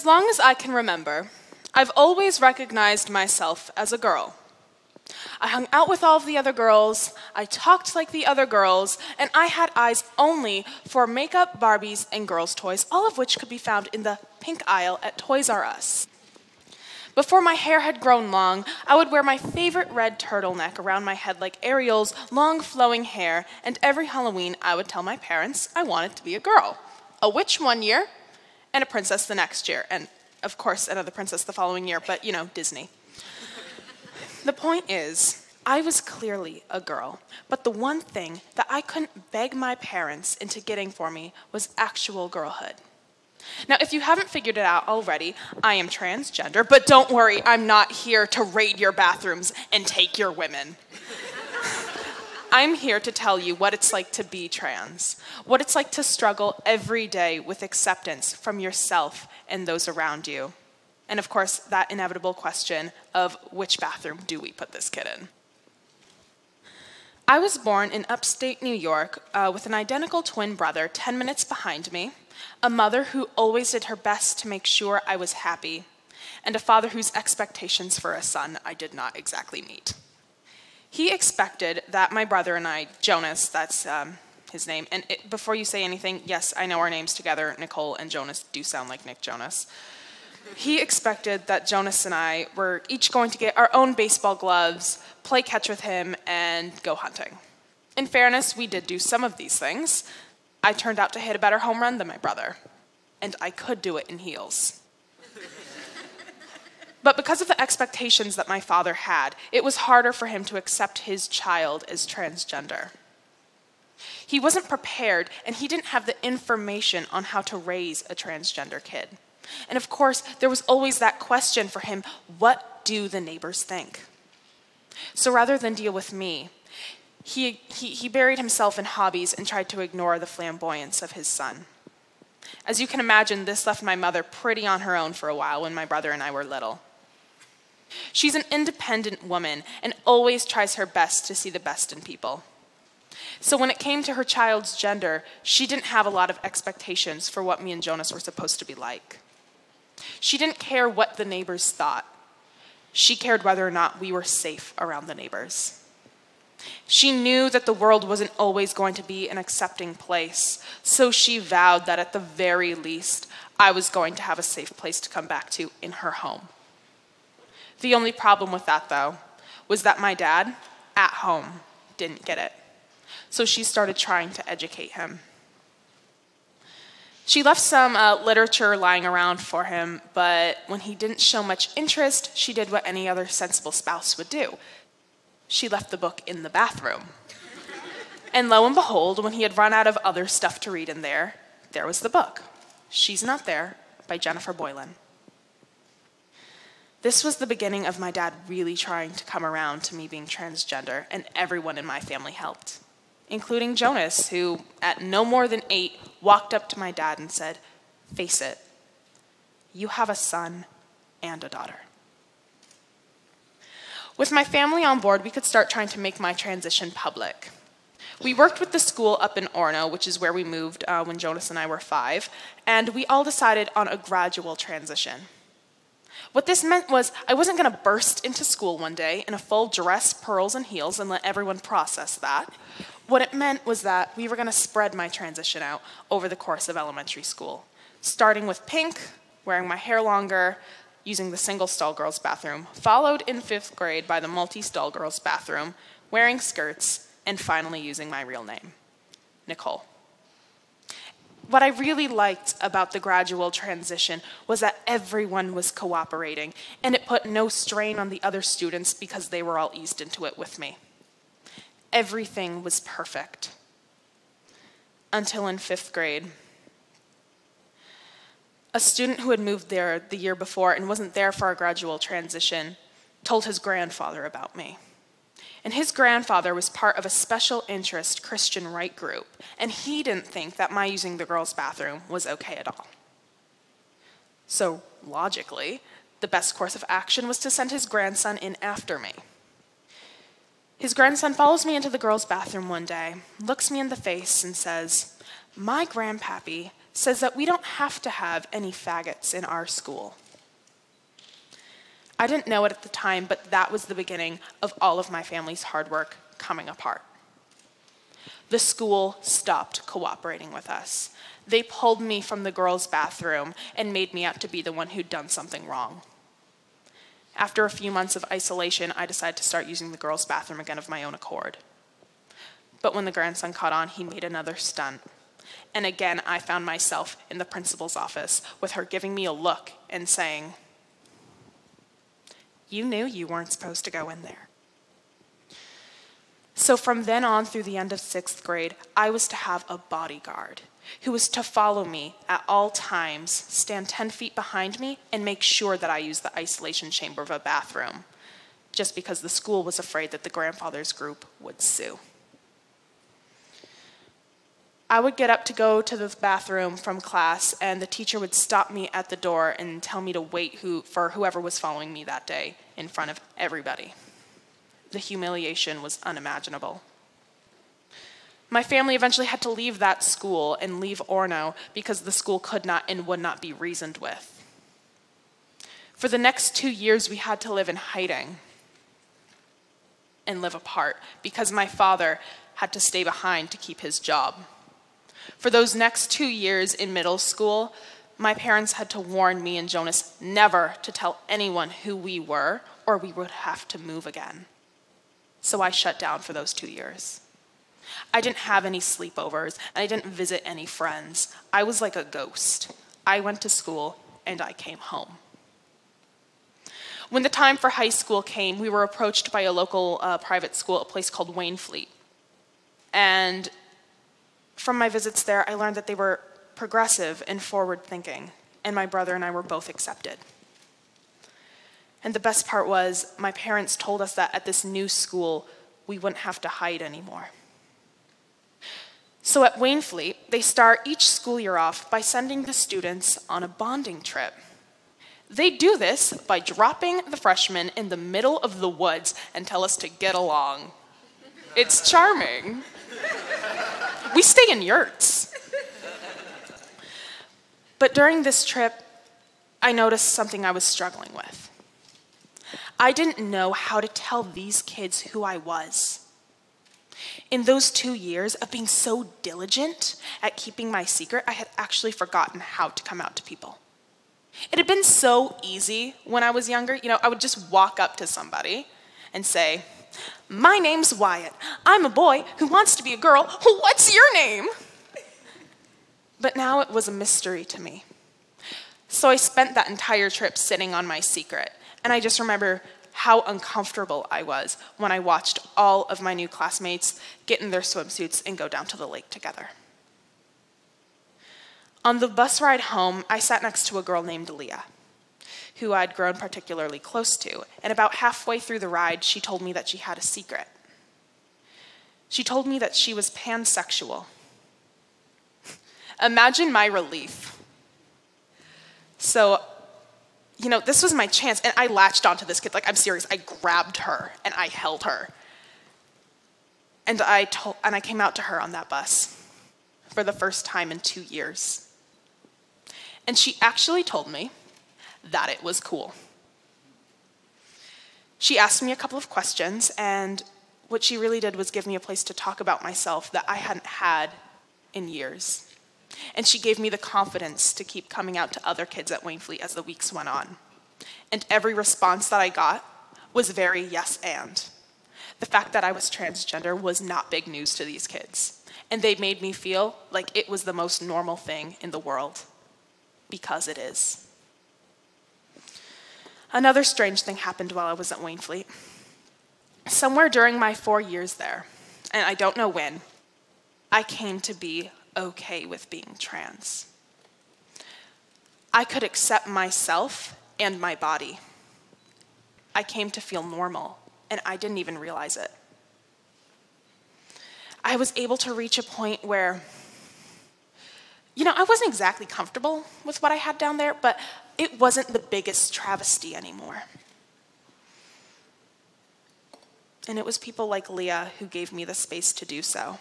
as long as I can remember, I've always recognized myself as a girl. I hung out with all of the other girls, I talked like the other girls, and I had eyes only for makeup, Barbies, and girls' toys, all of which could be found in the pink aisle at Toys R Us. Before my hair had grown long, I would wear my favorite red turtleneck around my head like Ariel's long flowing hair, and every Halloween I would tell my parents I wanted to be a girl. A witch one year, and a princess the next year, and of course another princess the following year, but you know, Disney. the point is, I was clearly a girl, but the one thing that I couldn't beg my parents into getting for me was actual girlhood. Now, if you haven't figured it out already, I am transgender, but don't worry, I'm not here to raid your bathrooms and take your women. I'm here to tell you what it's like to be trans, what it's like to struggle every day with acceptance from yourself and those around you. And of course, that inevitable question of which bathroom do we put this kid in? I was born in upstate New York uh, with an identical twin brother 10 minutes behind me, a mother who always did her best to make sure I was happy, and a father whose expectations for a son I did not exactly meet. He expected that my brother and I, Jonas, that's um, his name, and it, before you say anything, yes, I know our names together, Nicole and Jonas do sound like Nick Jonas. He expected that Jonas and I were each going to get our own baseball gloves, play catch with him, and go hunting. In fairness, we did do some of these things. I turned out to hit a better home run than my brother, and I could do it in heels. But because of the expectations that my father had, it was harder for him to accept his child as transgender. He wasn't prepared, and he didn't have the information on how to raise a transgender kid. And of course, there was always that question for him what do the neighbors think? So rather than deal with me, he, he, he buried himself in hobbies and tried to ignore the flamboyance of his son. As you can imagine, this left my mother pretty on her own for a while when my brother and I were little. She's an independent woman and always tries her best to see the best in people. So when it came to her child's gender, she didn't have a lot of expectations for what me and Jonas were supposed to be like. She didn't care what the neighbors thought. She cared whether or not we were safe around the neighbors. She knew that the world wasn't always going to be an accepting place, so she vowed that at the very least, I was going to have a safe place to come back to in her home. The only problem with that, though, was that my dad, at home, didn't get it. So she started trying to educate him. She left some uh, literature lying around for him, but when he didn't show much interest, she did what any other sensible spouse would do she left the book in the bathroom. and lo and behold, when he had run out of other stuff to read in there, there was the book, She's Not There by Jennifer Boylan. This was the beginning of my dad really trying to come around to me being transgender, and everyone in my family helped, including Jonas, who, at no more than eight, walked up to my dad and said, Face it, you have a son and a daughter. With my family on board, we could start trying to make my transition public. We worked with the school up in Orono, which is where we moved uh, when Jonas and I were five, and we all decided on a gradual transition. What this meant was I wasn't going to burst into school one day in a full dress, pearls, and heels and let everyone process that. What it meant was that we were going to spread my transition out over the course of elementary school, starting with pink, wearing my hair longer, using the single stall girls' bathroom, followed in fifth grade by the multi stall girls' bathroom, wearing skirts, and finally using my real name, Nicole. What I really liked about the gradual transition was that everyone was cooperating, and it put no strain on the other students because they were all eased into it with me. Everything was perfect. Until in fifth grade, a student who had moved there the year before and wasn't there for our gradual transition told his grandfather about me. And his grandfather was part of a special interest Christian right group, and he didn't think that my using the girls' bathroom was okay at all. So, logically, the best course of action was to send his grandson in after me. His grandson follows me into the girls' bathroom one day, looks me in the face, and says, My grandpappy says that we don't have to have any faggots in our school. I didn't know it at the time, but that was the beginning of all of my family's hard work coming apart. The school stopped cooperating with us. They pulled me from the girls' bathroom and made me out to be the one who'd done something wrong. After a few months of isolation, I decided to start using the girls' bathroom again of my own accord. But when the grandson caught on, he made another stunt. And again, I found myself in the principal's office with her giving me a look and saying, You knew you weren't supposed to go in there. So from then on through the end of sixth grade, I was to have a bodyguard who was to follow me at all times, stand 10 feet behind me, and make sure that I used the isolation chamber of a bathroom, just because the school was afraid that the grandfather's group would sue. I would get up to go to the bathroom from class, and the teacher would stop me at the door and tell me to wait who, for whoever was following me that day in front of everybody. The humiliation was unimaginable. My family eventually had to leave that school and leave Orono because the school could not and would not be reasoned with. For the next two years, we had to live in hiding and live apart because my father had to stay behind to keep his job. For those next two years in middle school, my parents had to warn me and Jonas never to tell anyone who we were, or we would have to move again. So I shut down for those two years. I didn't have any sleepovers, and I didn't visit any friends. I was like a ghost. I went to school, and I came home. When the time for high school came, we were approached by a local uh, private school, a place called Waynflete. And from my visits there, I learned that they were progressive and forward thinking, and my brother and I were both accepted. And the best part was, my parents told us that at this new school, we wouldn't have to hide anymore. So at Waynflete, they start each school year off by sending the students on a bonding trip. They do this by dropping the freshmen in the middle of the woods and tell us to get along. It's charming. We stay in yurts. But during this trip, I noticed something I was struggling with. I didn't know how to tell these kids who I was. In those two years of being so diligent at keeping my secret, I had actually forgotten how to come out to people. It had been so easy when I was younger. You know, I would just walk up to somebody and say, My name's Wyatt. I'm a boy who wants to be a girl. What's your name? But now it was a mystery to me. So I spent that entire trip sitting on my secret. And I just remember how uncomfortable I was when I watched all of my new classmates get in their swimsuits and go down to the lake together. On the bus ride home, I sat next to a girl named Leah, who I'd grown particularly close to, and about halfway through the ride, she told me that she had a secret. She told me that she was pansexual. Imagine my relief. So you know, this was my chance. And I latched onto this kid. Like, I'm serious. I grabbed her and I held her. And I, told, and I came out to her on that bus for the first time in two years. And she actually told me that it was cool. She asked me a couple of questions, and what she really did was give me a place to talk about myself that I hadn't had in years. And she gave me the confidence to keep coming out to other kids at Waynflete as the weeks went on. And every response that I got was very yes and. The fact that I was transgender was not big news to these kids. And they made me feel like it was the most normal thing in the world, because it is. Another strange thing happened while I was at Waynflete. Somewhere during my four years there, and I don't know when, I came to be okay with being trans. I could accept myself and my body. I came to feel normal, and I didn't even realize it. I was able to reach a point where, you know, I wasn't exactly comfortable with what I had down there, but it wasn't the biggest travesty anymore. And it was people like Leah who gave me the space to do so.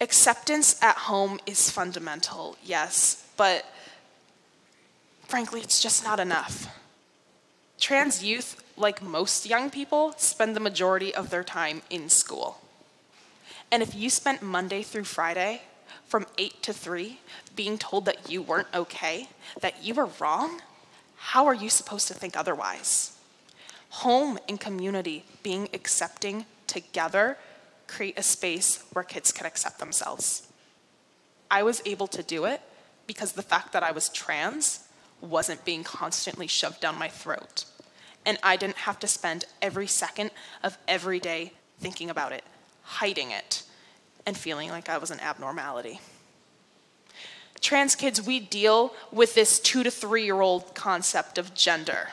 Acceptance at home is fundamental, yes, but frankly, it's just not enough. Trans youth, like most young people, spend the majority of their time in school. And if you spent Monday through Friday from 8 to 3 being told that you weren't okay, that you were wrong, how are you supposed to think otherwise? Home and community being accepting together create a space where kids can accept themselves. I was able to do it because the fact that I was trans wasn't being constantly shoved down my throat. And I didn't have to spend every second of every day thinking about it, hiding it, and feeling like I was an abnormality. Trans kids, we deal with this two to three year old concept of gender.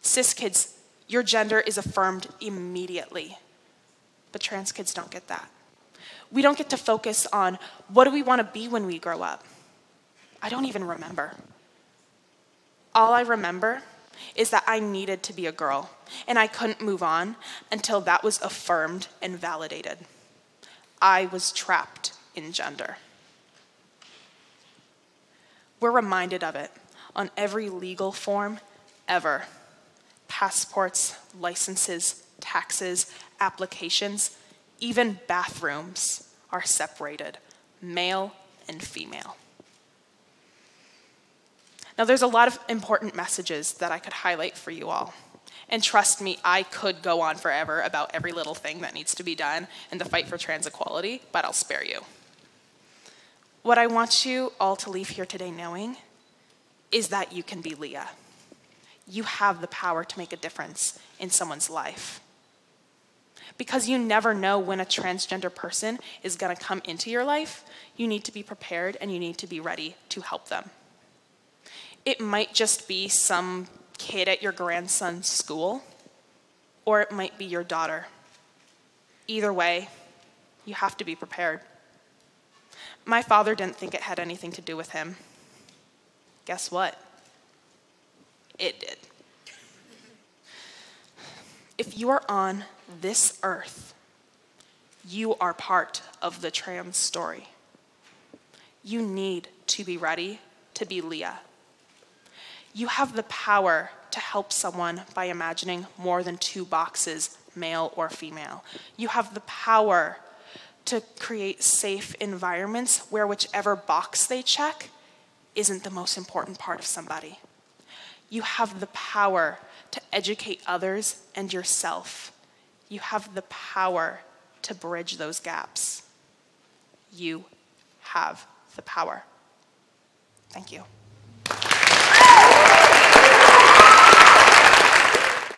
Cis kids, your gender is affirmed immediately. But trans kids don't get that. We don't get to focus on what do we want to be when we grow up. I don't even remember. All I remember is that I needed to be a girl, and I couldn't move on until that was affirmed and validated. I was trapped in gender. We're reminded of it on every legal form ever passports, licenses, taxes, applications, even bathrooms are separated male and female. Now, there's a lot of important messages that I could highlight for you all. And trust me, I could go on forever about every little thing that needs to be done in the fight for trans equality, but I'll spare you. What I want you all to leave here today knowing is that you can be Leah. You have the power to make a difference in someone's life. Because you never know when a transgender person is going to come into your life, you need to be prepared and you need to be ready to help them. It might just be some kid at your grandson's school, or it might be your daughter. Either way, you have to be prepared. My father didn't think it had anything to do with him. Guess what? It did. If you are on this earth, you are part of the trans story. You need to be ready to be Leah. You have the power to help someone by imagining more than two boxes, male or female. You have the power to create safe environments where whichever box they check isn't the most important part of somebody. You have the power to educate others and yourself. You have the power to bridge those gaps. You have the power. Thank you.